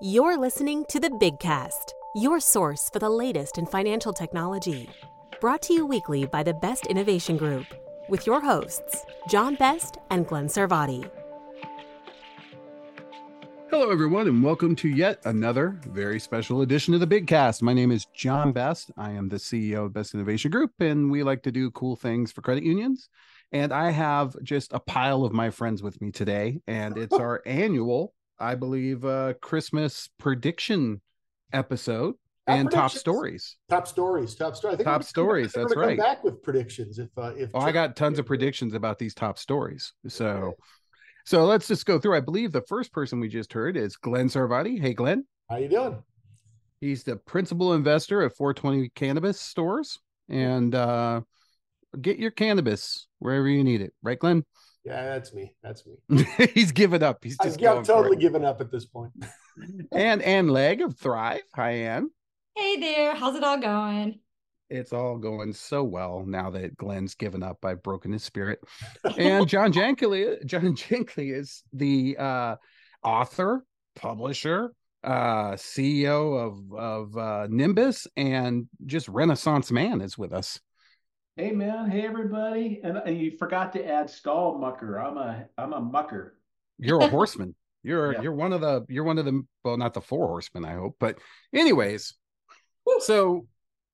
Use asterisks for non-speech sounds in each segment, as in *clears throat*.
You're listening to the Big Cast, your source for the latest in financial technology. Brought to you weekly by the Best Innovation Group, with your hosts, John Best and Glen Sarvady. Hello, everyone, and welcome to yet another very special edition of the Big Cast. My name is John Best. I am the CEO of Best Innovation Group, and we like to do cool things for credit unions. And I have just a pile of my friends with me today, and it's *laughs* our annual I believe, uh, Christmas prediction episode and top stories. Top stories. Top stories. top stories. That's right. back with predictions. If uh, if oh, I got tons of predictions about these top stories. So, so let's just go through. I believe the first person we just heard is Glen Sarvady. Hey, Glenn. How you doing? He's the principal investor at 420 Cannabis Stores, and uh, get your cannabis wherever you need it. Right, Glenn? Yeah, that's me. That's me. *laughs* He's given up. He's just I've totally given up at this point. *laughs* and Anne Legg of Thrive. Hi, Ann. Hey there. How's it all going? It's all going so well now that Glenn's given up. I've broken his spirit. *laughs* And John Janclaes, John Janclaes is the uh, author, publisher, uh, CEO of of uh, Nymbus, and just Renaissance man is with us. Hey man, hey everybody, and, and you forgot to add stall mucker. I'm a I'm a mucker. You're a *laughs* horseman. You're yeah. you're one of the you're one of the well not the four horsemen I hope, but anyways. So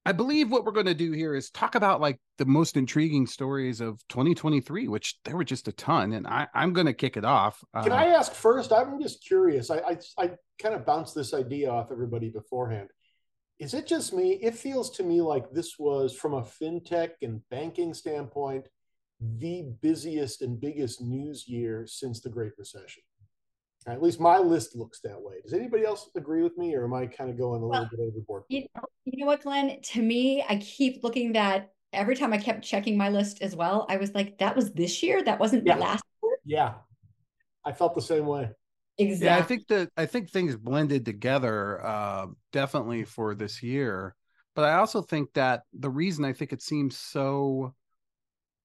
I believe what we're going to do here is talk about like the most intriguing stories of 2023, which there were just a ton, and I, I'm going to kick it off. Can uh, I ask first? I'm just curious. I, I I kind of bounced this idea off everybody beforehand is it just me? It feels to me like this was, from a fintech and banking standpoint, the busiest and biggest news year since the Great Recession. At least my list looks that way. Does anybody else agree with me, or am I kind of going a little bit overboard? You know, you know what, Glenn? To me, I keep looking that every time I kept checking my list as well, I was like, that was this year. That wasn't yeah. last year. Yeah, I felt the same way. Exactly. Yeah, I think that I think things blended together uh, definitely for this year. But I also think that the reason I think it seems so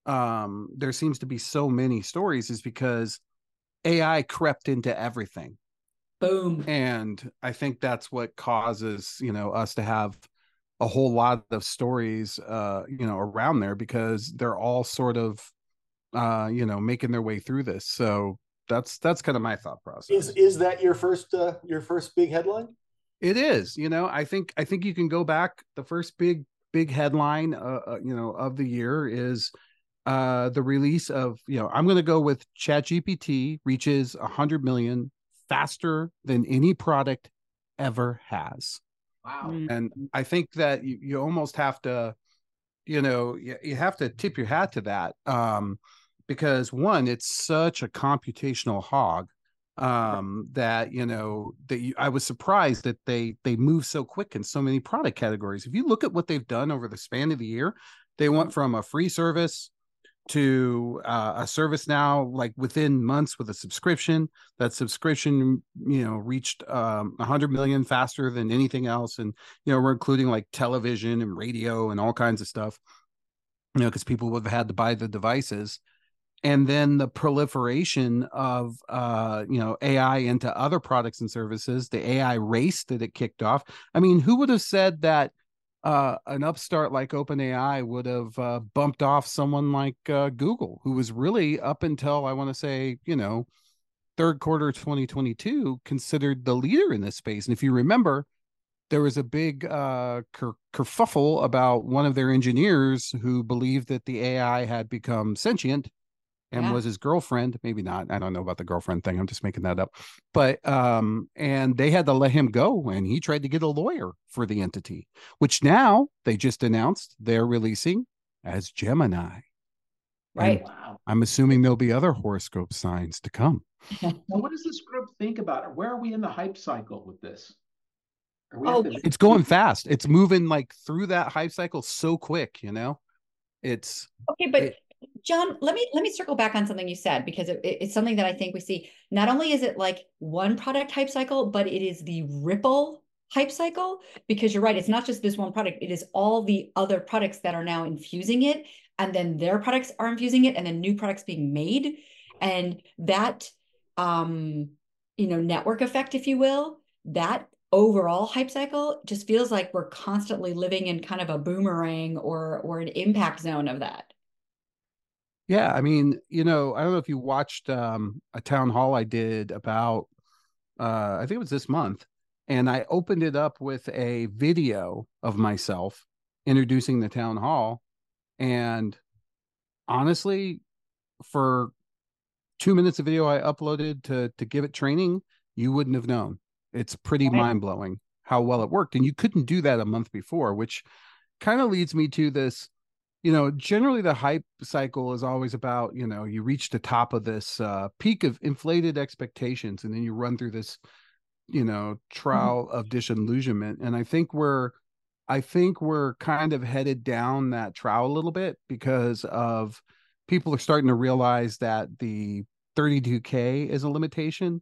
um there seems to be so many stories is because AI crept into everything. Boom. And I think that's what causes, you know, us to have a whole lot of stories uh, you know, around there because they're all sort of uh, you know, making their way through this. So that's that's kind of my thought process. Is is that your first uh, your first big headline? It is. You know, I think I think you can go back. The first big big headline, uh, uh you know, of the year is uh the release of you know I'm going to go with ChatGPT reaches a hundred million faster than any product ever has. Wow. And I think that you, you almost have to, you know, you, you have to tip your hat to that. Um, because one, it's such a computational hog um, that you know that you, I was surprised that they they move so quick in so many product categories. If you look at what they've done over the span of the year, they went from a free service to uh, a service now like within months with a subscription. That subscription you know reached um, 100 million faster than anything else and you know we're including like television and radio and all kinds of stuff you know because people would have had to buy the devices and then the proliferation of uh, you know AI into other products and services, the AI race that it kicked off. I mean, who would have said that uh, an upstart like OpenAI would have uh, bumped off someone like uh, Google, who was really up until I want to say, you know, third quarter 2022 considered the leader in this space. And if you remember, there was a big uh, ker- kerfuffle about one of their engineers who believed that the AI had become sentient and yeah. was his girlfriend maybe not i don't know about the girlfriend thing i'm just making that up but um and they had to let him go and he tried to get a lawyer for the entity which now they just announced they're releasing as gemini. Right i'm assuming there'll be other horoscope signs to come. *laughs* Well, what does this group think about it? Where are we in the hype cycle with this? Oh, it's going fast. It's moving like through that hype cycle so quick you know? It's okay but it, John, let me let me circle back on something you said because it, it's something that I think we see. Not only is it like one product hype cycle, but it is the ripple hype cycle because you're right. It's not just this one product; it is all the other products that are now infusing it, and then their products are infusing it, and then new products being made, and that um, you know network effect, if you will, that overall hype cycle just feels like we're constantly living in kind of a boomerang or or an impact zone of that. Yeah, I mean, you know, I don't know if you watched um, a town hall I did about, uh, I think it was this month, and I opened it up with a video of myself introducing the town hall, and honestly, for two minutes of video I uploaded to to give it training, you wouldn't have known. It's pretty right. mind blowing how well it worked, and you couldn't do that a month before, which kind of leads me to this you know generally the hype cycle is always about you know you reach the top of this uh, peak of inflated expectations and then you run through this you know mm-hmm. trough mm-hmm. of disillusionment and i think we're i think we're kind of headed down that trough a little bit because of people are starting to realize that the 32k is a limitation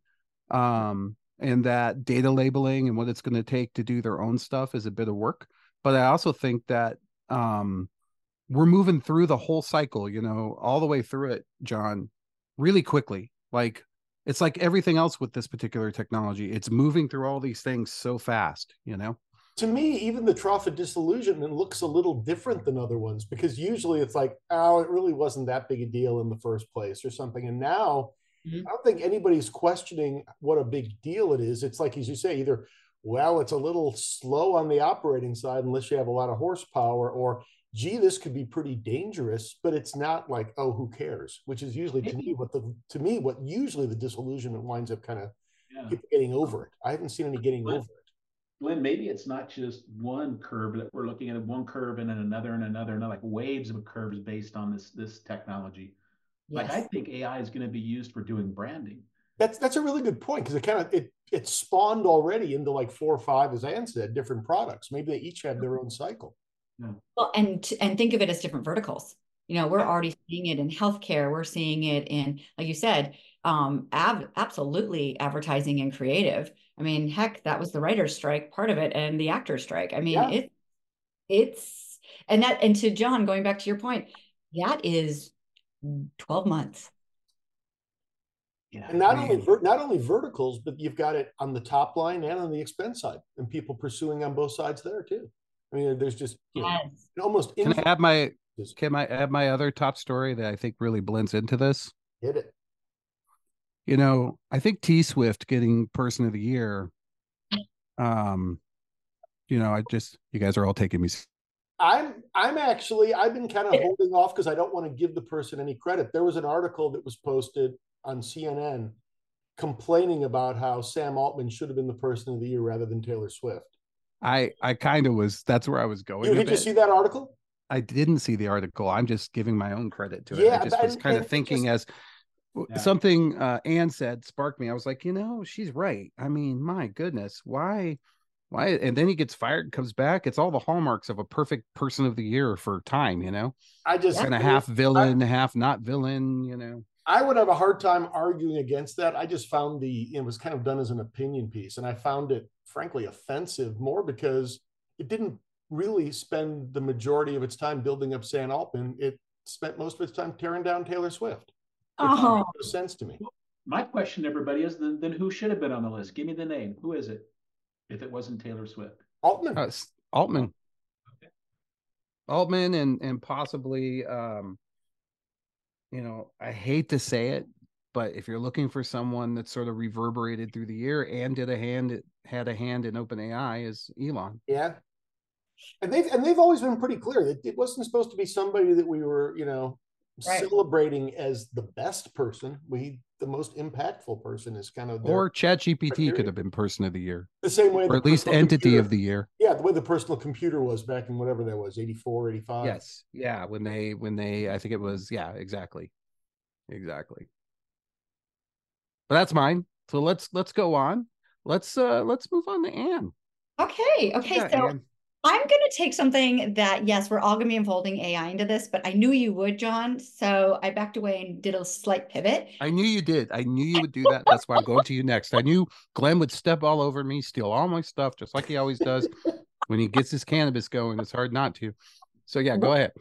um and that data labeling and what it's going to take to do their own stuff is a bit of work but i also think that um we're moving through the whole cycle, you know, all the way through it, John, really quickly. Like it's like everything else with this particular technology. It's moving through all these things so fast, you know? To me, even the trough of disillusionment looks a little different than other ones because usually it's like, oh, it really wasn't that big a deal in the first place or something. And now mm-hmm. I don't think anybody's questioning what a big deal it is. It's like, as you say, either, well, it's a little slow on the operating side unless you have a lot of horsepower, or gee, this could be pretty dangerous, but it's not like, oh, who cares? Which is usually to me what the to me what usually the disillusionment winds up kind of yeah. getting over it. I haven't seen any getting Glenn, over it. Glenn, maybe it's not just one curve that we're looking at one curve and then another and another, and like waves of curves based on this this technology. Yes. Like I think AI is going to be used for doing branding. That's that's a really good point because it kind of it it spawned already into like four or five, as Ann said, different products. Maybe they each have their own cycle. Well, and and think of it as different verticals. You know, we're already seeing it in healthcare. We're seeing it in, like you said, um, ab- absolutely advertising and creative. I mean, heck, that was the writer's strike part of it, and the actor's strike. I mean, yeah. it it's and that and to John, going back to your point, that is twelve months. Yeah, and not only ver- not only verticals, but you've got it on the top line and on the expense side, and people pursuing on both sides there too. I mean, there's just you know, yes. almost. Can I add my? Can I add my other top story that I think really blends into this? Hit it. You know, I think T Swift getting Person of the Year. Um, you know, I just you guys are all taking me. I'm I'm actually I've been kind of holding off because I don't want to give the person any credit. There was an article that was posted on CNN complaining about how Sam Altman should have been the Person of the Year rather than Taylor Swift. I I kind of was. That's where I was going. Did you see that article? I didn't see the article. I'm just giving my own credit to it. Yeah, I just was kind of thinking just, as yeah. something uh, Ann said sparked me. I was like, you know, she's right. I mean, my goodness, why, why? And then he gets fired, and comes back. It's all the hallmarks of a perfect person of the year for time. You know, I just kind of half villain, I, half not villain. You know. I would have a hard time arguing against that. I just found the it was kind of done as an opinion piece, and I found it frankly offensive more because it didn't really spend the majority of its time building up Sam Altman. It spent most of its time tearing down Taylor Swift. It uh-huh. no sense to me. My question, everybody, is then, then who should have been on the list? Give me the name. Who is it? If it wasn't Taylor Swift, Altman. Uh, Altman. Okay. Altman and and possibly, um, you know, I hate to say it, but if you're looking for someone that sort of reverberated through the year and did a hand had a hand in OpenAI is Elon. Yeah. And they've and they've always been pretty clear that it wasn't supposed to be somebody that we were, you know, right. celebrating as the best person. We the most impactful person is kind of or Chat GPT could have been person of the year. The same way or at least entity computer, of the year. Yeah, the way the personal computer was back in whatever that was, 84, 85. Yes. Yeah. When they when they I think it was, yeah, exactly. Exactly. But that's mine. So let's let's go on let's uh let's move on to Ann. Okay. Okay. Yeah, so Ann. I'm going to take something that, yes, we're all going to be unfolding AI into this, but I knew you would, John. So I backed away and did a slight pivot. I knew you did. I knew you would do *laughs* that. That's why I'm going to you next. I knew Glenn would step all over me, steal all my stuff, just like he always does. when he gets his cannabis going, it's hard not to. So yeah, go ahead.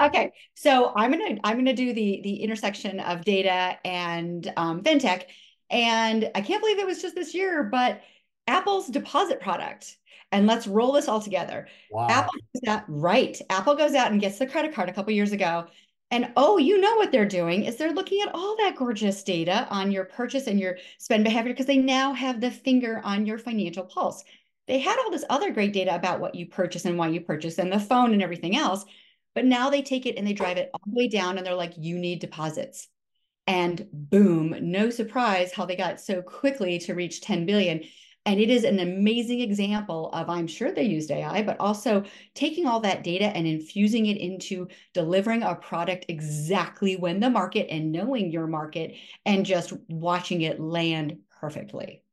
Okay, so I'm gonna I'm gonna do the the intersection of data and um, fintech, and I can't believe it was just this year, but Apple's deposit product. And let's roll this all together. Wow. Apple goes out, right. Apple goes out and gets the credit card a couple years ago. And oh, you know what they're doing is they're looking at all that gorgeous data on your purchase and your spend behavior because they now have the finger on your financial pulse. They had all this other great data about what you purchase and why you purchase and the phone and everything else. But now they take it and they drive it all the way down and they're like, you need deposits. And boom, no surprise how they got so quickly to reach 10 billion. And it is an amazing example of, I'm sure they used AI, but also taking all that data and infusing it into delivering a product exactly when the market and knowing your market and just watching it land perfectly.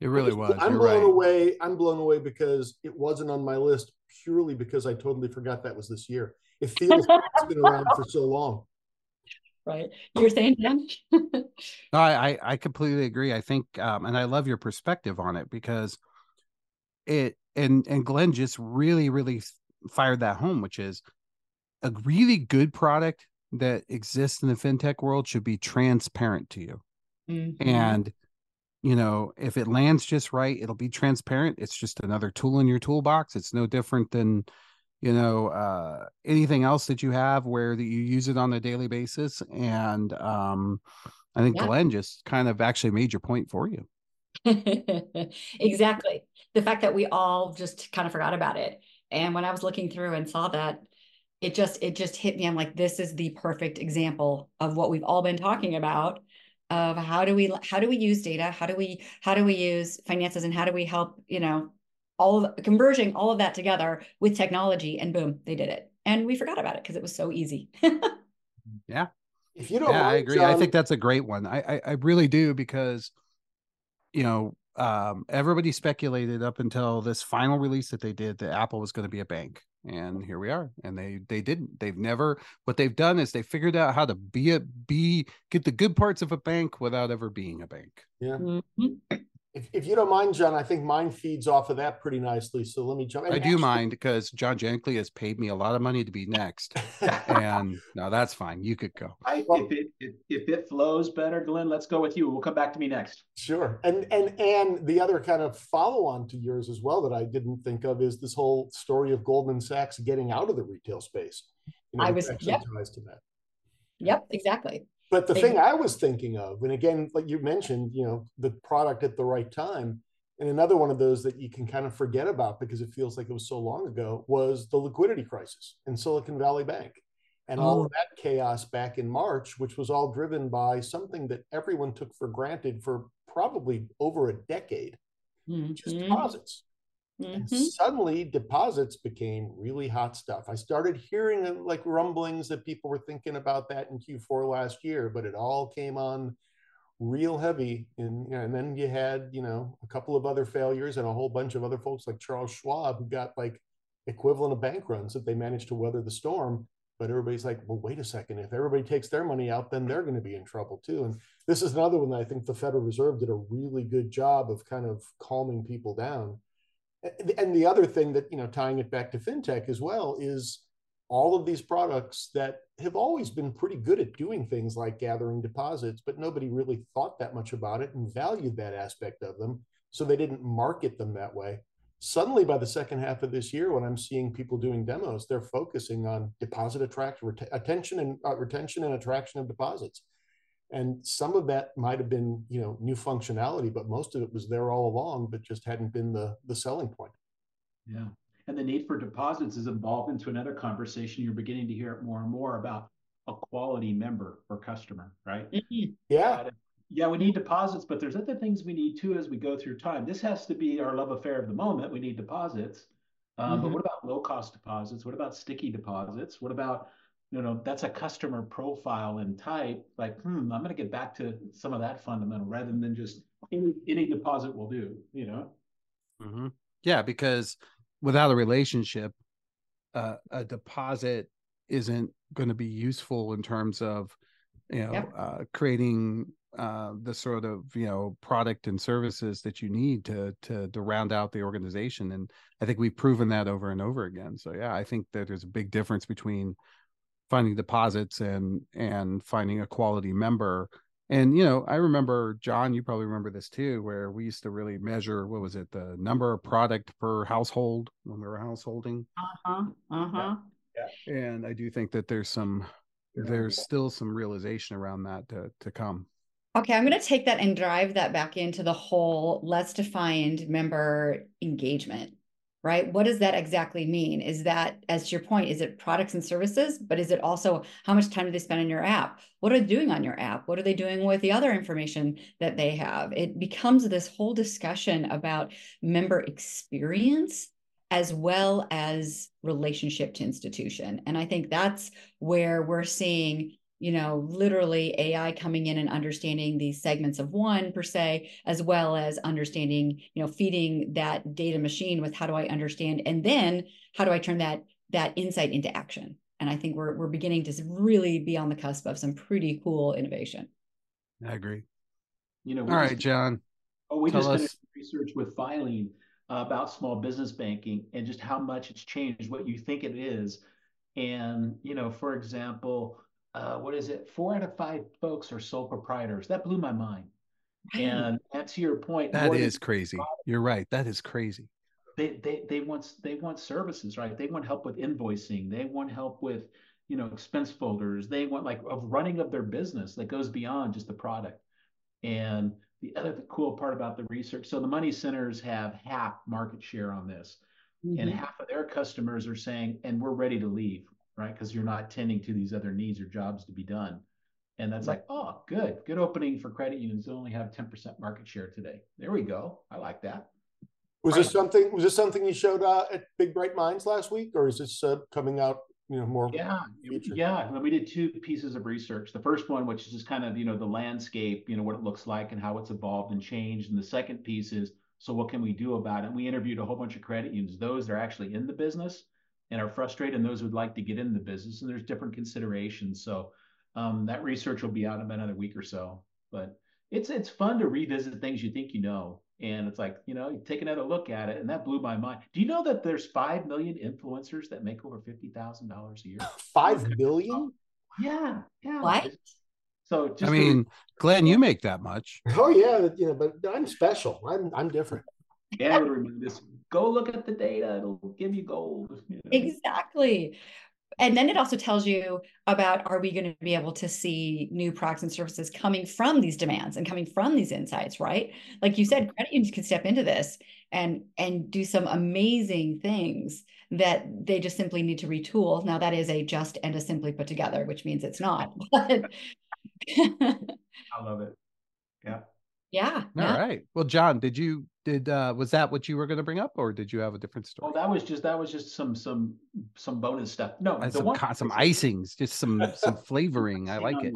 It really was. I'm You're blown right. away. I'm blown away because it wasn't on my list purely because I totally forgot that was this year. It feels like it's been around for so long. Right. You're saying, Jen? *laughs* No, I, I completely agree. I think, um, and I love your perspective on it because it and and Glenn just really really fired that home, which is a really good product that exists in the fintech world should be transparent to you. Mhm. And you know, if it lands just right, it'll be transparent. It's just another tool in your toolbox. It's no different than you know uh anything else that you have where that you use it on a daily basis and um i think Yeah. glenn just kind of actually made your point for you *laughs* exactly. The fact that we all just kind of forgot about it. And when I was looking through and saw that, it just it just hit me. I'm like, this is the perfect example of what we've all been talking about of how do we how do we use data? How do we how do we use finances and how do we help, you know, all of converging all of that together with technology and boom, they did it. And we forgot about it because it was so easy. *laughs* yeah If you don't yeah mind, i agree i think that's a great one I, I i really do because you know um everybody speculated up until this final release that they did that apple was going to be a bank and here we are and they they didn't they've never what they've done is they figured out how to be a be get the good parts of a bank without ever being a bank yeah. Mhm. If, if you don't mind, John, I think mine feeds off of that pretty nicely. So let me jump. In. I do actually- mind because John Janclaes has paid me a lot of money to be next, and *laughs* no, that's fine. You could go. I, Well- if it if, if it flows better, Glenn, let's go with you. We'll come back to me next. Sure. And and and the other kind of follow on to yours as well that I didn't think of is this whole story of Goldman Sachs getting out of the retail space. You I was- actually yep. to that. Yep, exactly. But the thing I was thinking of, and again, like you mentioned, you know, the product at the right time, and another one of those that you can kind of forget about because it feels like it was so long ago, was the liquidity crisis in Silicon Valley Bank. And all Oh. of that chaos back in March, which was all driven by something that everyone took for granted for probably over a decade, is Mhm. deposits. And Mhm. suddenly deposits became really hot stuff. I started hearing uh, like rumblings that people were thinking about that in Q4 last year, but it all came on real heavy. And, you know, and then you had, you know, a couple of other failures and a whole bunch of other folks like Charles Schwab who got like equivalent of bank runs that they managed to weather the storm. But everybody's like, well, wait a second. If everybody takes their money out, then they're going to be in trouble too. And this is another one that I think the Federal Reserve did a really good job of kind of calming people down and the other thing that you know tying it back to fintech as well is all of these products that have always been pretty good at doing things like gathering deposits but nobody really thought that much about it and valued that aspect of them so they didn't market them that way. Suddenly by the second half of this year when i'm seeing people doing demos they're focusing on deposit attract ret- attention and uh, retention and attraction of deposits and some of that might have been you know new functionality but most of it was there all along but just hadn't been the the selling point Yeah. And the need for deposits is evolved into another conversation. You're beginning to hear it more and more about a quality member or customer, right? Mhm. yeah Yeah, we need deposits, but there's other things we need too as we go through time. This has to be our love affair of the moment. We need deposits. Um, But Mhm. what about low cost deposits? What about sticky deposits? What about, you know, that's a customer profile and type. Like, hmm, I'm going to get back to some of that fundamental rather than just any, any deposit will do, you know? Mhm. Yeah, because without a relationship, uh, a deposit isn't going to be useful in terms of, you know, Yep. uh, creating uh, the sort of you know product and services that you need to to to round out the organization. And I think we've proven that over and over again. So yeah, I think that there's a big difference between finding deposits and and finding a quality member And you know, I remember John, you probably remember this too, where we used to really measure what was it, the number of product per household when we were householding. Uh-huh. Uh-huh. Yeah. And I do think that there's some there's still some realization around that to, to come. Okay, I'm going to take that and drive that back into the whole let's define member engagement, right? What does that exactly mean? Is that, as to your point, is it products and services? But is it also how much time do they spend on your app? What are they doing on your app? What are they doing with the other information that they have? It becomes this whole discussion about member experience as well as relationship to institution. And I think that's where we're seeing you know, literally AI coming in and understanding these segments of one per se, as well as understanding, you know, feeding that data machine with how do I understand, and then how do I turn that that insight into action. And I think we're we're beginning to really be on the cusp of some pretty cool innovation. I agree. You know, all right, John. Oh, we just finished research with Filene uh, about small business banking and just how much it's changed, what you think it is. And, you know, for example, uh, what is it? Four out of five folks are sole proprietors. That blew my mind. And, that's your point, that is crazy. You're right. That is crazy. They, they they want they want services, right? They want help with invoicing. They want help with you know expense folders. They want like of running of their business that goes beyond just the product. And the other cool part about the research, so the money centers have half market share on this, mm-hmm. and half of their customers are saying, and we're ready to leave right? Because you're not tending to these other needs or jobs to be done. And that's like, oh, good, good opening for credit unions to only have 10% market share today. There we go. I like that. Was right. this something? Was this something you showed uh, at Big Bright Minds last week, or is this uh, coming out? You know, more. Yeah, yeah. We did two pieces of research. The first one, which is just kind of you know the landscape, you know what it looks like and how it's evolved and changed, and the second piece is so what can we do about it? And we interviewed a whole bunch of credit unions, those that are actually in the business, and are frustrated and those who'd like to get in the business and there's different considerations. So um, that research will be out in about another week or so. But it's it's fun to revisit things you think you know. And it's like you know you take another look at it and that blew my mind. Do you know that there's 5 million influencers that make over $50000 a year? 5 *laughs* million? Yeah yeah. What? So just i mean to, glenn you make that much. Oh yeah you know but i'm special. I'm i'm different. Yeah this go look at the data it'll give you gold you know? exactly. And then it also tells you about are we going to be able to see new products and services coming from these demands and coming from these insights right? Like you said mm-hmm. credit unions can step into this and and do some amazing things that they just simply need to retool. Now that is a just and a simply put together which means it's not *laughs* but i love it. Yeah yeah. All yeah. right. Well, John, did you did uh was that what you were going to bring up, or did you have a different story? Oh, that was just that was just some some some bonus stuff. No, some one, some icings, just some some flavoring. I like it.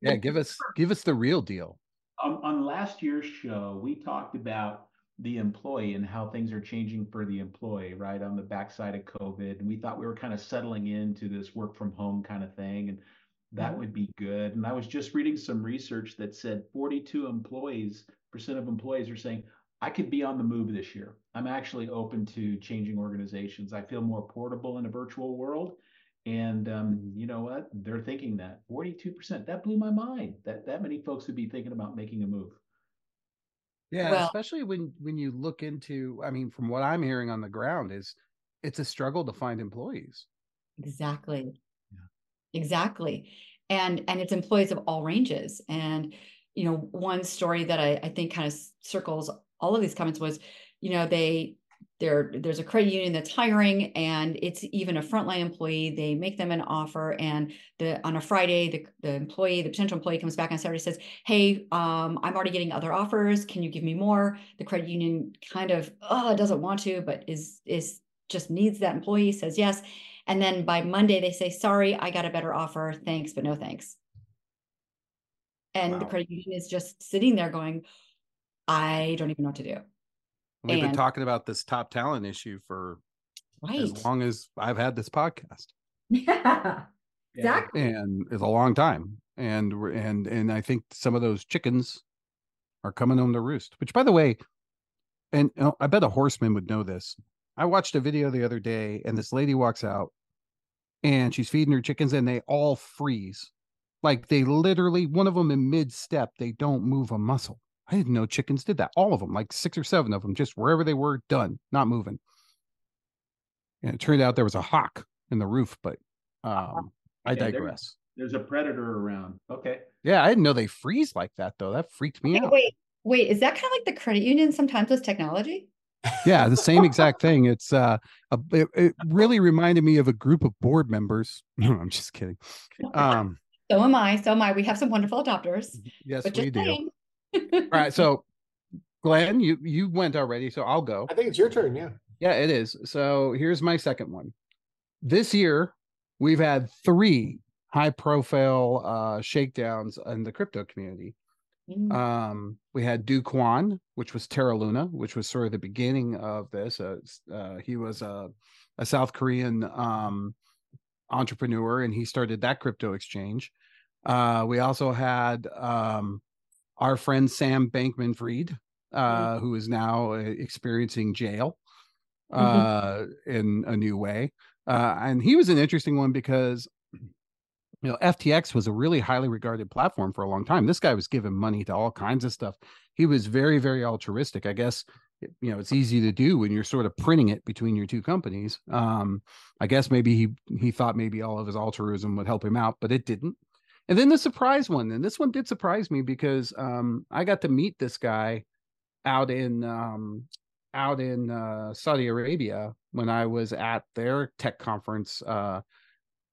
Yeah, give us *laughs* give us the real deal. On, on last year's show, we talked about the employee and how things are changing for the employee, right? On the backside of COVID. And we thought we were kind of settling into this work from home kind of thing. And that mm-hmm. would be good. And I was just reading some research that said 42 employees, percent of employees are saying, I could be on the move this year. I'm actually open to changing organizations. I feel more portable in a virtual world. And um, you know what? They're thinking that 42%. That blew my mind that that many folks would be thinking about making a move. Yeah, well, especially when when you look into, I mean, from what I'm hearing on the ground is it's a struggle to find employees. Exactly exactly. And and it's employees of all ranges. And you know one story that i, I think kind of circles all of these comments was you know they there there's a credit union that's hiring and it's even a frontline employee. They make them an offer and the on a friday the, the employee the potential employee comes back on saturday says hey um, i'm already getting other offers. Can you give me more? The credit union kind of oh doesn't want to but is is just needs that employee says yes and then by Monday, they say, sorry, I got a better offer. Thanks, but no thanks. And wow. the credit union is just sitting there going, I don't even know what to do. We've and, been talking about this top talent issue for right. as long as I've had this podcast. *laughs* Yeah, exactly. And it's a long time. And and and I think some of those chickens are coming home to roost. Which, by the way, and I bet a horseman would know this. I watched a video the other day, and this lady walks out, and she's feeding her chickens, and they all freeze Like they literally, one of them in mid step, they don't move a muscle. I didn't know chickens did that. All of them, like six or seven of them, just wherever they were, done, not moving. And it turned out there was a hawk in the roof, but um, I Okay, there- digress. There's a predator around. Okay. Yeah, I didn't know they freeze like that though. That freaked me Wait, out. wait, wait, is that kind of like the credit union sometimes with technology? Yeah, the same exact thing. It's uh, a, it, it really reminded me of a group of board members. *laughs* No, I'm just kidding. Um, So am I, so am I. We have some wonderful adopters, yes, but we do. All right, so *laughs* Glenn, you you went already, so I'll go. I think it's your turn. Yeah. Yeah, it is. So here's my second one. This year, we've had three high profile uh shakedowns in the crypto community. Mm, Um, we had Do Kwon, which was Terra Luna, which was sort of the beginning of this. Uh, uh, he was a, a South Korean um, entrepreneur, and he started that crypto exchange. Uh, we also had um, our friend Sam Bankman Fried, uh, who is now uh, experiencing jail uh, in a new way. Uh, and he was an interesting one because you know ftx was a really highly regarded platform for a long time. This guy was giving money to all kinds of stuff. He was very very altruistic. I guess you know it's easy to do when you're sort of printing it between your two companies. Um i guess maybe he he thought maybe all of his altruism would help him out but it didn't. And then the surprise one and this one did surprise me because um i got to meet this guy out in um out in uh saudi arabia when i was at their tech conference uh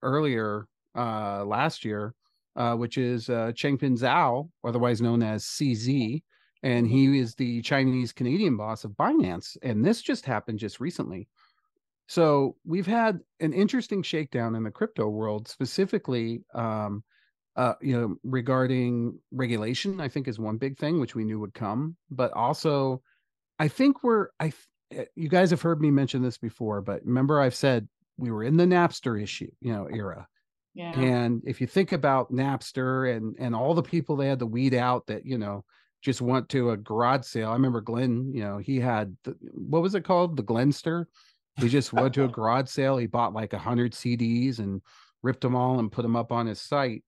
earlier uh last year uh which is uh Changpeng Zhao otherwise known as CZ and he is the Chinese Canadian boss of Binance and this just happened just recently. So we've had an interesting shakedown in the crypto world specifically um uh you know regarding regulation I think is one big thing which we knew would come but also I think we're I eh, you guys have heard me mention this before but remember I've said we were in the Napster issue you know era Yeah. and if you think about Napster and and all the people they had to weed out that you know just went to a garage sale. I remember Glenn. You know he had the, what was it called? The Glenster. He *laughs* just went to a garage sale. He bought like a hundred CDs and ripped them all and put them up on his site.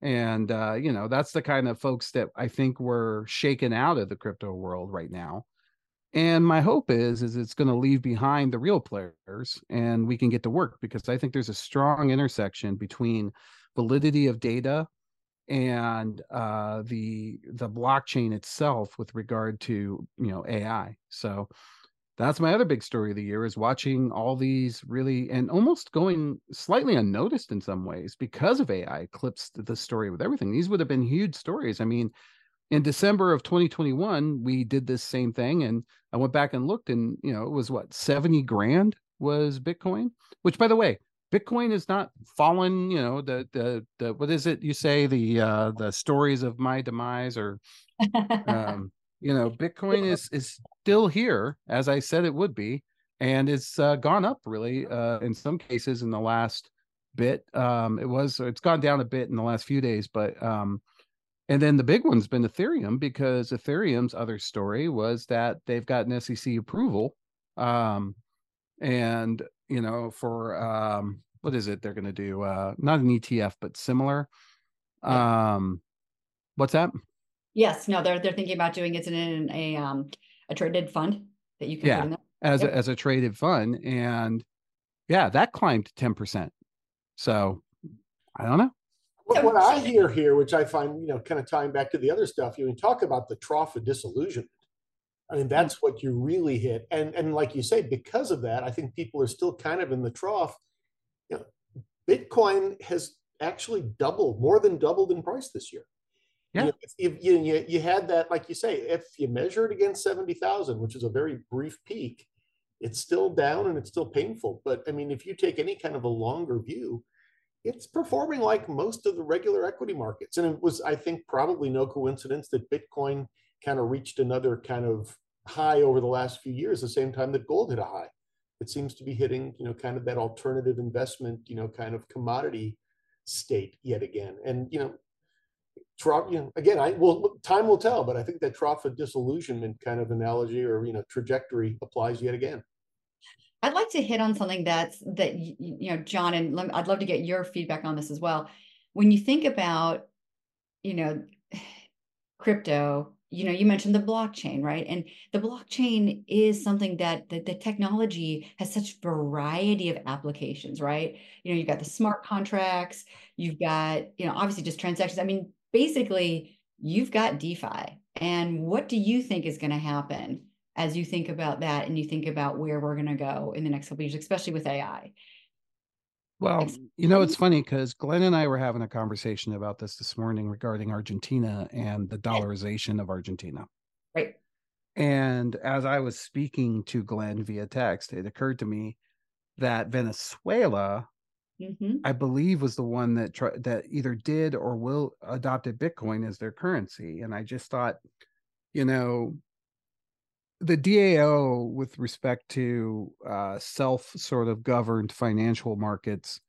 And uh, you know that's the kind of folks that I think were shaken out of the crypto world right now. And my hope is is it's going to leave behind the real players and we can get to work because I think there's a strong intersection between validity of data and uh, the the blockchain itself with regard to you know AI. So that's my other big story of the year is watching all these really and almost going slightly unnoticed in some ways because of AI eclipsed the story with everything. These would have been huge stories. I mean, in December of 2021, we did this same thing, and I went back and looked, and you know, it was what 70 grand was Bitcoin. Which, by the way, Bitcoin is not fallen. You know, the the the what is it you say the uh the stories of my demise or um *laughs* you know bitcoin is is still here as i said it would be and it's uh, gone up really uh in some cases in the last bit um it was it's gone down a bit in the last few days but um and then the big one's been ethereum because ethereum's other story was that they've gotten sec approval um and you know for um what is it they're going to do uh not an etf but similar um what's that Yes, no, they're they're thinking about doing it in a um a traded fund that you can Yeah. put in there. as Yep. a, as a traded fund and yeah that climbed 10% so i don't know What, what I *laughs* hear here, which I find, you know, kind of tying back to the other stuff, you know, talk about the trough of disillusionment. I mean, mm. that's what you really hit. And and like you say, because of that, I think people are still kind of in the trough. You know, Bitcoin has actually doubled, more than doubled in price this year. Yeah. You, know, if you, you, you had that, like you say, if you measure it against 70,000, which is a very brief peak, it's still down and it's still painful. But I mean, if you take any kind of a longer view, it's performing like most of the regular equity markets. And it was, I think, probably no coincidence that Bitcoin kind of reached another kind of high over the last few years, the same time that gold hit a high. It seems to be hitting, you know, kind of that alternative investment, you know, kind of commodity state yet again. And, you know, trough, you know, again, I will, time will tell, but I think that trough of disillusionment kind of analogy or, you know, trajectory applies yet again. I'd like to hit on something that's that you know, John, and I'd love to get your feedback on this as well. when you think about, you know, *sighs* crypto, you know, you mentioned the blockchain, right? And the blockchain is something that the, the technology has such variety of applications, right? You know, you've got the smart contracts, you've got, you know, obviously just transactions. I mean, basically, you've got DeFi. And what do you think is going to happen as you think about that and you think about where we're going to go in the next couple years, especially with AI? Well, you know, it's funny because Glenn and I were having a conversation about this this morning regarding Argentina and the dollarization of Argentina. Right. And as I was speaking to Glenn via text, it occurred to me that Venezuela, mm-hmm. I believe, was the one that tr- that either did or will adopted Bitcoin as their currency. And I just thought, you know, the DAO with respect to uh, self sort of governed financial markets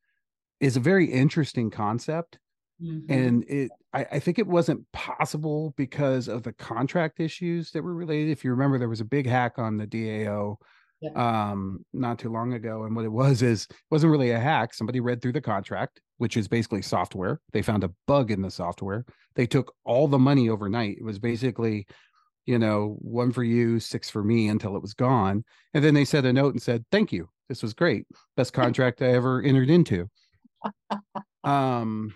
is a very interesting concept. Mm-hmm. And it, I, I, think it wasn't possible because of the contract issues that were related. If you remember, there was a big hack on the DAO yeah. um, not too long ago. And what it was is it wasn't really a hack. Somebody read through the contract, which is basically software. They found a bug in the software. They took all the money overnight. It was basically you know, one for you, six for me until it was gone. And then they sent a note and said, Thank you. This was great. Best contract I ever entered into. um,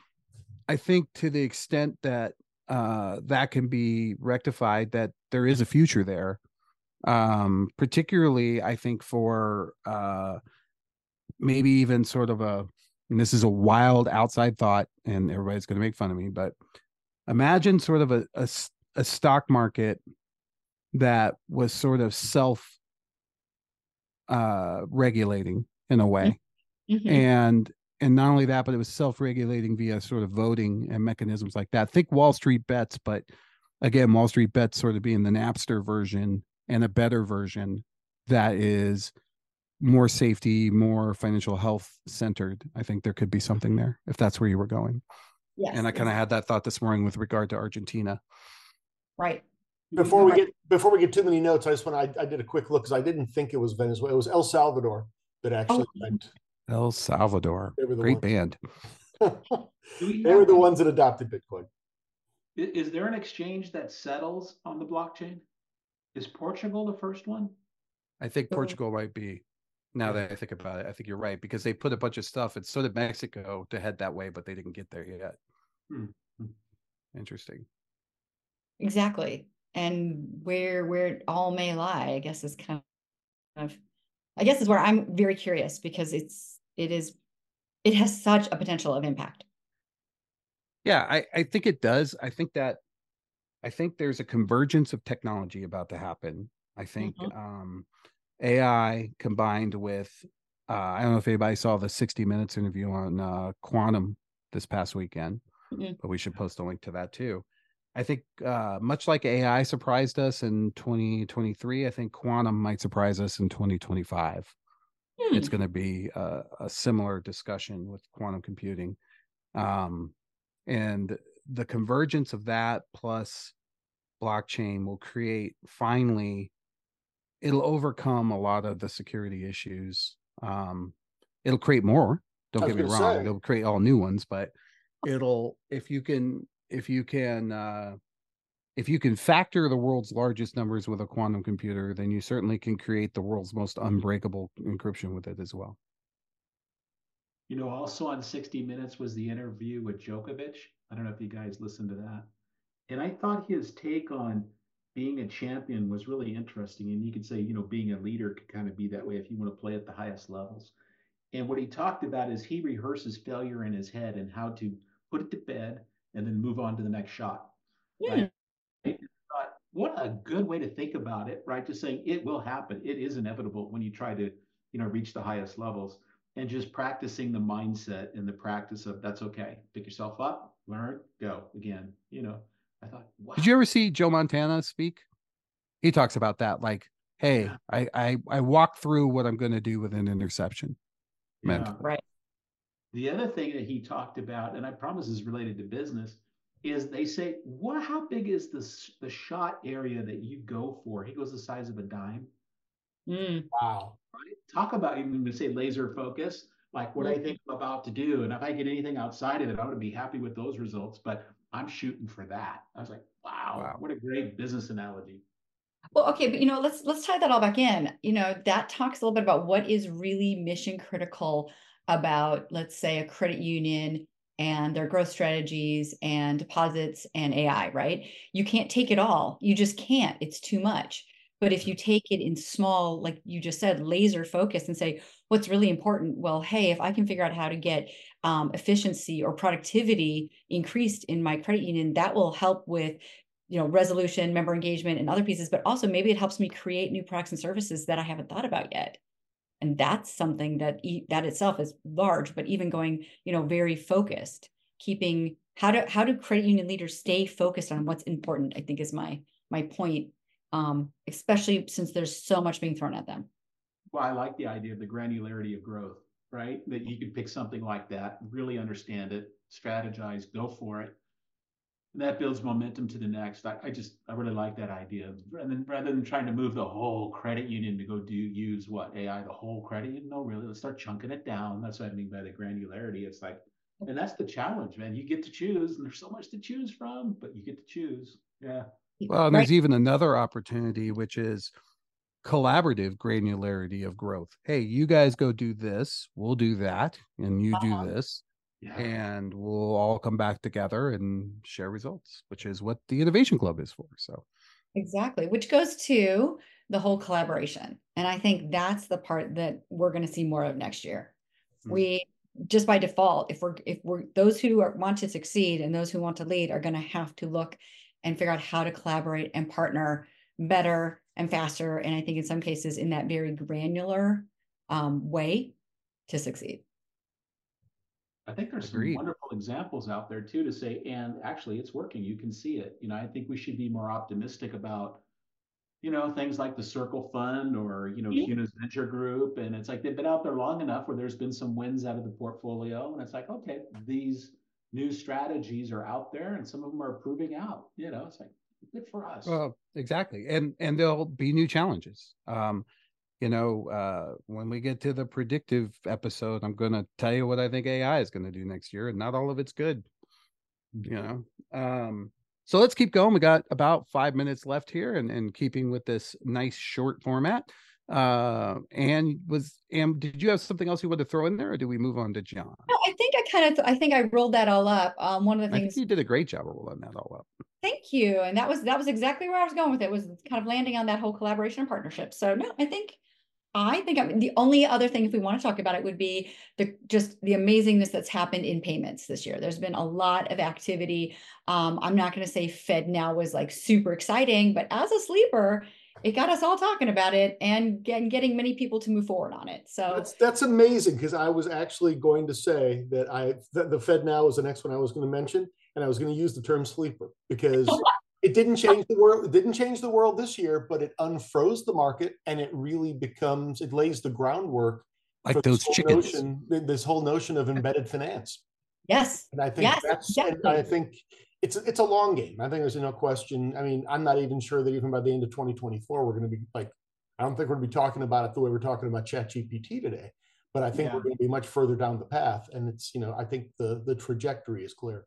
I think to the extent that uh, that can be rectified, that there is a future there. Um, particularly, I think for uh, maybe even sort of a, and this is a wild outside thought, and everybody's going to make fun of me, but imagine sort of a, a, a stock market that was sort of self uh regulating in a way. Mm-hmm. and and not only that but it was self-regulating via sort of voting and mechanisms like that. Think wall street bets but again wall street bets sort of being the napster version and a better version that is more safety more financial health centered. I think there could be something there if that's where you were going. Yes and i kind of had that thought this morning with regard to argentina right before we get before we get too many notes, I just want I, I did a quick look because I didn't think it was Venezuela. It was El Salvador that actually oh. went. El Salvador, they were the great ones. band. *laughs* they were the ones that adopted Bitcoin. Is there an exchange that settles on the blockchain? Is Portugal the first one? I think Portugal might be. Now that I think about it, I think you're right because they put a bunch of stuff. It's sort of Mexico to head that way, but they didn't get there yet. Hmm. Interesting. Exactly and where where it all may lie i guess is kind of i guess is where i'm very curious because it's it is it has such a potential of impact yeah i i think it does i think that i think there's a convergence of technology about to happen i think mm-hmm. um ai combined with uh i don't know if anybody saw the 60 minutes interview on uh quantum this past weekend mm-hmm. but we should post a link to that too I think uh, much like AI surprised us in 2023, I think quantum might surprise us in 2025. Hmm. It's going to be a, a, similar discussion with quantum computing. Um, and the convergence of that plus blockchain will create finally, it'll overcome a lot of the security issues. Um, it'll create more. Don't get me wrong. Say. It'll create all new ones, but *laughs* it'll, if you can if you can uh, if you can factor the world's largest numbers with a quantum computer, then you certainly can create the world's most unbreakable encryption with it as well. You know, also on 60 Minutes was the interview with Djokovic. I don't know if you guys listened to that. And I thought his take on being a champion was really interesting. And you could say, you know, being a leader could kind of be that way if you want to play at the highest levels. And what he talked about is he rehearses failure in his head and how to put it to bed and then move on to the next shot. Right? what a good way to think about it, right? Just saying it will happen. It is inevitable when you try to, you know, reach the highest levels and just practicing the mindset and the practice of that's okay. Pick yourself up, learn, go again. You know, I thought, wow. Did you ever see Joe Montana speak? He talks about that, like, hey, yeah. I, I I walk through what I'm going to do with an interception. Yeah. Right. The other thing that he talked about, and I promise is related to business, is they say, "What? How big is the the shot area that you go for?" He goes the size of a dime. Mm. Wow! Right? Talk about even to say laser focus. like what I think I'm about to do. And if I get anything outside of it, I'm going to be happy with those results. But I'm shooting for that. I was like, wow, wow. what a great business analogy. Well, okay, but you know, let's let's tie that all back in. You know, that talks a little bit about what is really mission critical about, let's say, a credit union and their growth strategies and deposits and AI, right? You can't take it all. You just can't. It's too much. But if you take it in small, like you just said, laser focus and say, what's really important? Well, hey, if I can figure out how to get um, efficiency or productivity increased in my credit union, that will help with you know resolution member engagement and other pieces but also maybe it helps me create new products and services that i haven't thought about yet and that's something that that itself is large but even going you know very focused keeping how do how do credit union leaders stay focused on what's important i think is my my point um especially since there's so much being thrown at them. Well i like the idea of the granularity of growth right? That you can pick something like that really understand it strategize go for it that builds momentum to the next. I, I, just I really like that idea. And then rather than trying to move the whole credit union to go do use what AI, the whole credit union, no, really, let's start chunking it down. That's what I mean by the granularity. It's like, and that's the challenge, man. You get to choose, and there's so much to choose from, but you get to choose. Yeah. Well, and there's even another opportunity, which is collaborative granularity of growth. Hey, you guys go do this, we'll do that, and you uh-huh. do this yeah. and we'll all come back together and share results, which is what the Innovation Club is for. So, exactly, which goes to the whole collaboration. And I think that's the part that we're going to see more of next year. Mm-hmm. We just by default, if we're if we're those who are, want to succeed and those who want to lead are going to have to look and figure out how to collaborate and partner better and faster. And I think in some cases in that very granular um, way to succeed. I think there's Agreed. some wonderful examples out there too to say, and actually it's working. You can see it. You know, I think we should be more optimistic about, you know, things like the Curql Fund or, you know, yeah. CUNA's Venture Group. And it's like they've been out there long enough where there's been some wins out of the portfolio. And it's like, okay, these new strategies are out there and some of them are proving out. You know, it's like good for us. Well, exactly. And and there'll be new challenges. Um, you know, uh, when we get to the predictive episode, I'm going to tell you what I think AI is going to do next year, and not all of it's good. You know, um, so let's keep going. We got about five minutes left here, and, and keeping with this nice short format. Uh, and was and did you have something else you wanted to throw in there, or do we move on to John? No, I think I kind of I think I rolled that all up. Um, one of the things you did a great job of rolling that all up. Thank you, and that was that was exactly where I was going with it. Was kind of landing on that whole collaboration and partnership. So no, I think I think I mean, the only other thing, if we want to talk about it, would be the just the amazingness that's happened in payments this year. There's been a lot of activity. Um, I'm not going to say FedNow was like super exciting, but as a sleeper, it got us all talking about it and getting, getting many people to move forward on it. So that's that's amazing because I was actually going to say that I that the FedNow was the next one I was going to mention, and I was going to use the term sleeper because *laughs* it didn't change the world it didn't change the world this year but it unfroze the market and it really becomes it lays the groundwork like those this chickens. notion, this whole notion of embedded finance. Yes. And i think yes, that's exactly. i think it's it's a long game. I think there's no question. I mean i'm not even sure that even by the end of 2024 we're going to be like i don't think we're going to be talking about it the way we're talking about chat gpt today but i think yeah. we're going to be much further down the path. And it's you know i think the the trajectory is clear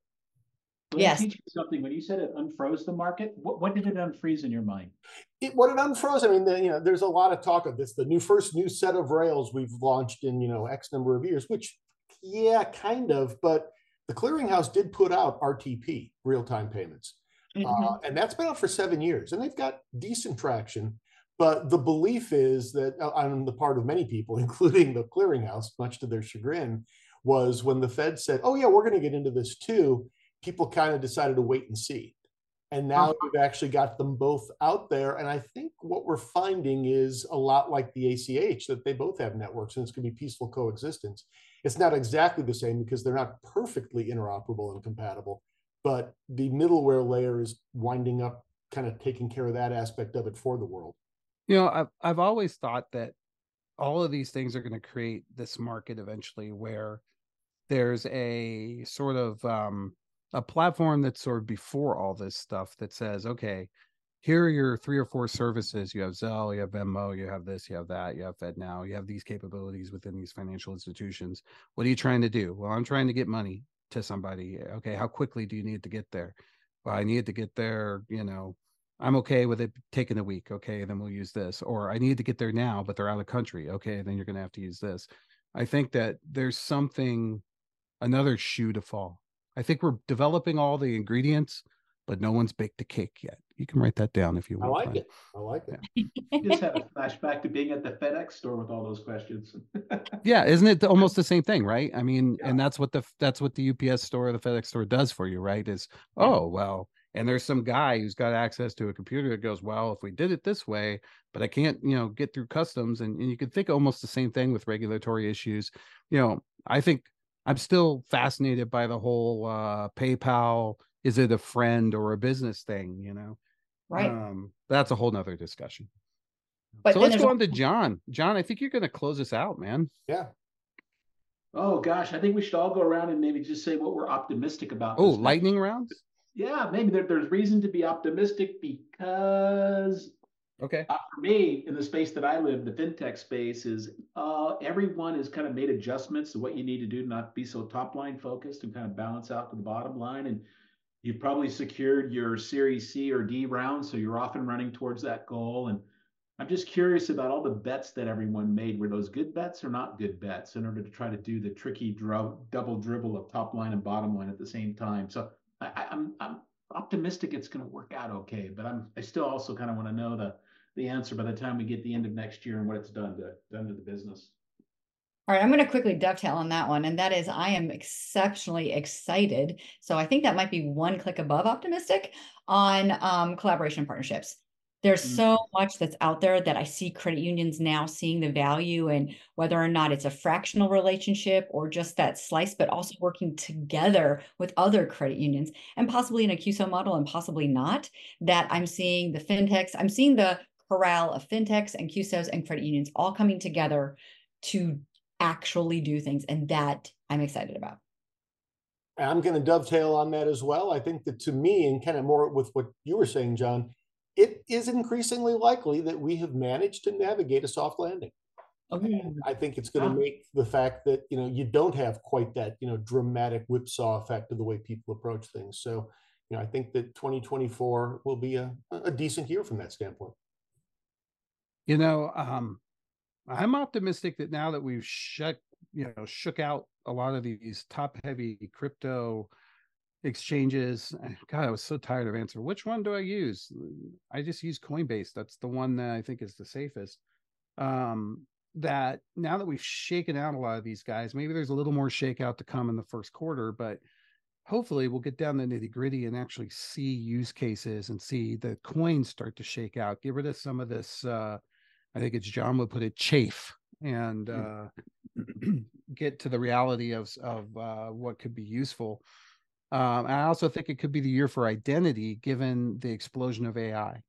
let yes. teach you something. When you said it unfroze the market, what, what did it unfreeze in your mind? It, what it unfroze, I mean, the, you know, there's a lot of talk of this. The new first new set of rails we've launched in you know X number of years, which yeah, kind of, but the clearinghouse did put out RTP, real time payments, mm-hmm. uh, and that's been out for seven years, and they've got decent traction. But the belief is that uh, on the part of many people, *laughs* including the clearinghouse, much to their chagrin, was when the Fed said, "Oh yeah, we're going to get into this too." People kind of decided to wait and see. And now uh-huh. we've actually got them both out there. And I think what we're finding is a lot like the ACH, that they both have networks and it's going to be peaceful coexistence. It's not exactly the same because they're not perfectly interoperable and compatible, but the middleware layer is winding up kind of taking care of that aspect of it for the world. You know, I've, I've always thought that all of these things are going to create this market eventually where there's a sort of um, a platform that's sort of before all this stuff that says, okay, here are your three or four services. You have Zelle, you have Venmo, you have this, you have that, you have FedNow, you have these capabilities within these financial institutions. What are you trying to do? Well, I'm trying to get money to somebody. Okay, how quickly do you need to get there? Well, I need to get there, you know, I'm okay with it taking a week. Okay, then we'll use this. Or I need to get there now, but they're out of country. Okay, then you're going to have to use this. I think that there's something, another shoe to fall. I think we're developing all the ingredients, but no one's baked the cake yet. You can write that down if you want. I want. like it. I like it. *laughs* You just have a *laughs* flashback to being at the FedEx store with all those questions. *laughs* Yeah, isn't it almost the same thing, right? I mean, Yeah. and that's what the that's what the UPS store or the FedEx store does for you, right? Is oh well, and there's some guy who's got access to a computer that goes, well, if we did it this way, but I can't, you know, get through customs, and, and you could think almost the same thing with regulatory issues. You know, I think I'm still fascinated by the whole uh PayPal. Is it a friend or a business thing? You know, Right. Um, that's a whole nother discussion. But so let's go on to John. John, I think you're going to close us out, man. Yeah. oh gosh, I think we should all go around and maybe just say what we're optimistic about. Oh, lightning rounds. Yeah, maybe there, there's reason to be optimistic because Okay. uh, for me, in the space that I live, the fintech space is uh, everyone has kind of made adjustments to what you need to do to not be so top line focused and kind of balance out to the bottom line. And you've probably secured your Series C or D round, so you're often running towards that goal. And I'm just curious about all the bets that everyone made. Were those good bets or not good bets in order to try to do the tricky double dribble of top line and bottom line at the same time? So I- I'm I'm optimistic it's going to work out okay, but I'm I still also kind of want to know the the answer by the time we get the end of next year and what it's done to done to the business. All right, I'm going to quickly dovetail on that one, and that is I am exceptionally excited. So I think that might be one click above optimistic on um, collaboration partnerships. There's Mm. so much that's out there that I see credit unions now seeing the value and whether or not it's a fractional relationship or just that slice, but also working together with other credit unions and possibly in a CUSO model and possibly not. That I'm seeing the fintechs, I'm seeing the corral of fintechs and CUSOs and credit unions all coming together to actually do things. And that I'm excited about. I'm going to dovetail on that as well. I think that to me, and kind of more with what you were saying, John, it is increasingly likely that we have managed to navigate a soft landing. And I think it's going to make the fact that you know you don't have quite that you know dramatic whipsaw effect of the way people approach things. So, you know, I think that 2024 will be a, a decent year from that standpoint. You know, um, I'm optimistic that now that we've shut, you know, shook out a lot of these top heavy crypto exchanges. eh, God, I was so tired of answering. Which one do I use? I just use Coinbase. That's the one that I think is the safest. Um, that now that we've shaken out a lot of these guys, maybe there's a little more shakeout to come in the first quarter, but hopefully we'll get down the nitty gritty and actually see use cases and see the coins start to shake out. Get rid of some of this. Uh, I think it's John would put it chafe and uh, *clears throat* get to the reality of of uh, what could be useful. Um, I also think it could be the year for identity, given the explosion of AI.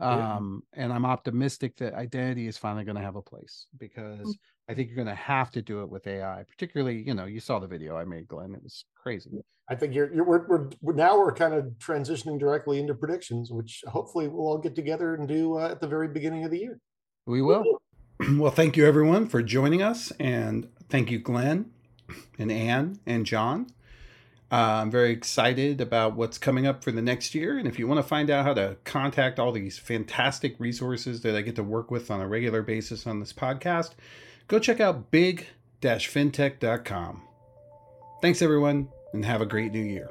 Yeah. Um, and I'm optimistic that identity is finally going to have a place because I think you're going to have to do it with AI. Particularly, you know, you saw the video I made, Glen. It was crazy. I think you're, you're we're, we're, we're now we're kind of transitioning directly into predictions, which hopefully we'll all get together and do uh, at the very beginning of the year. We will. *clears throat* Well, thank you everyone for joining us, and thank you, Glen, and Anne, and John. Uh, I'm very excited about what's coming up for the next year. And if you want to find out how to contact all these fantastic resources that I get to work with on a regular basis on this podcast, go check out big-fintech.com. Thanks, everyone, and have a great new year.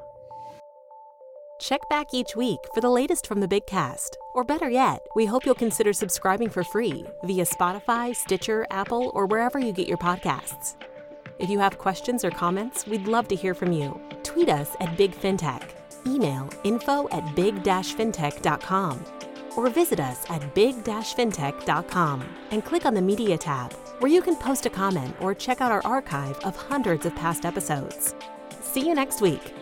Check back each week for the latest from the BIGCast. Or better yet, we hope you'll consider subscribing for free via Spotify, Stitcher, Apple, or wherever you get your podcasts. If you have questions or comments, we'd love to hear from you. Tweet us at Big FinTech, email info at big-fintech.com, or visit us at big-fintech.com and click on the Media tab, where you can post a comment or check out our archive of hundreds of past episodes. See you next week.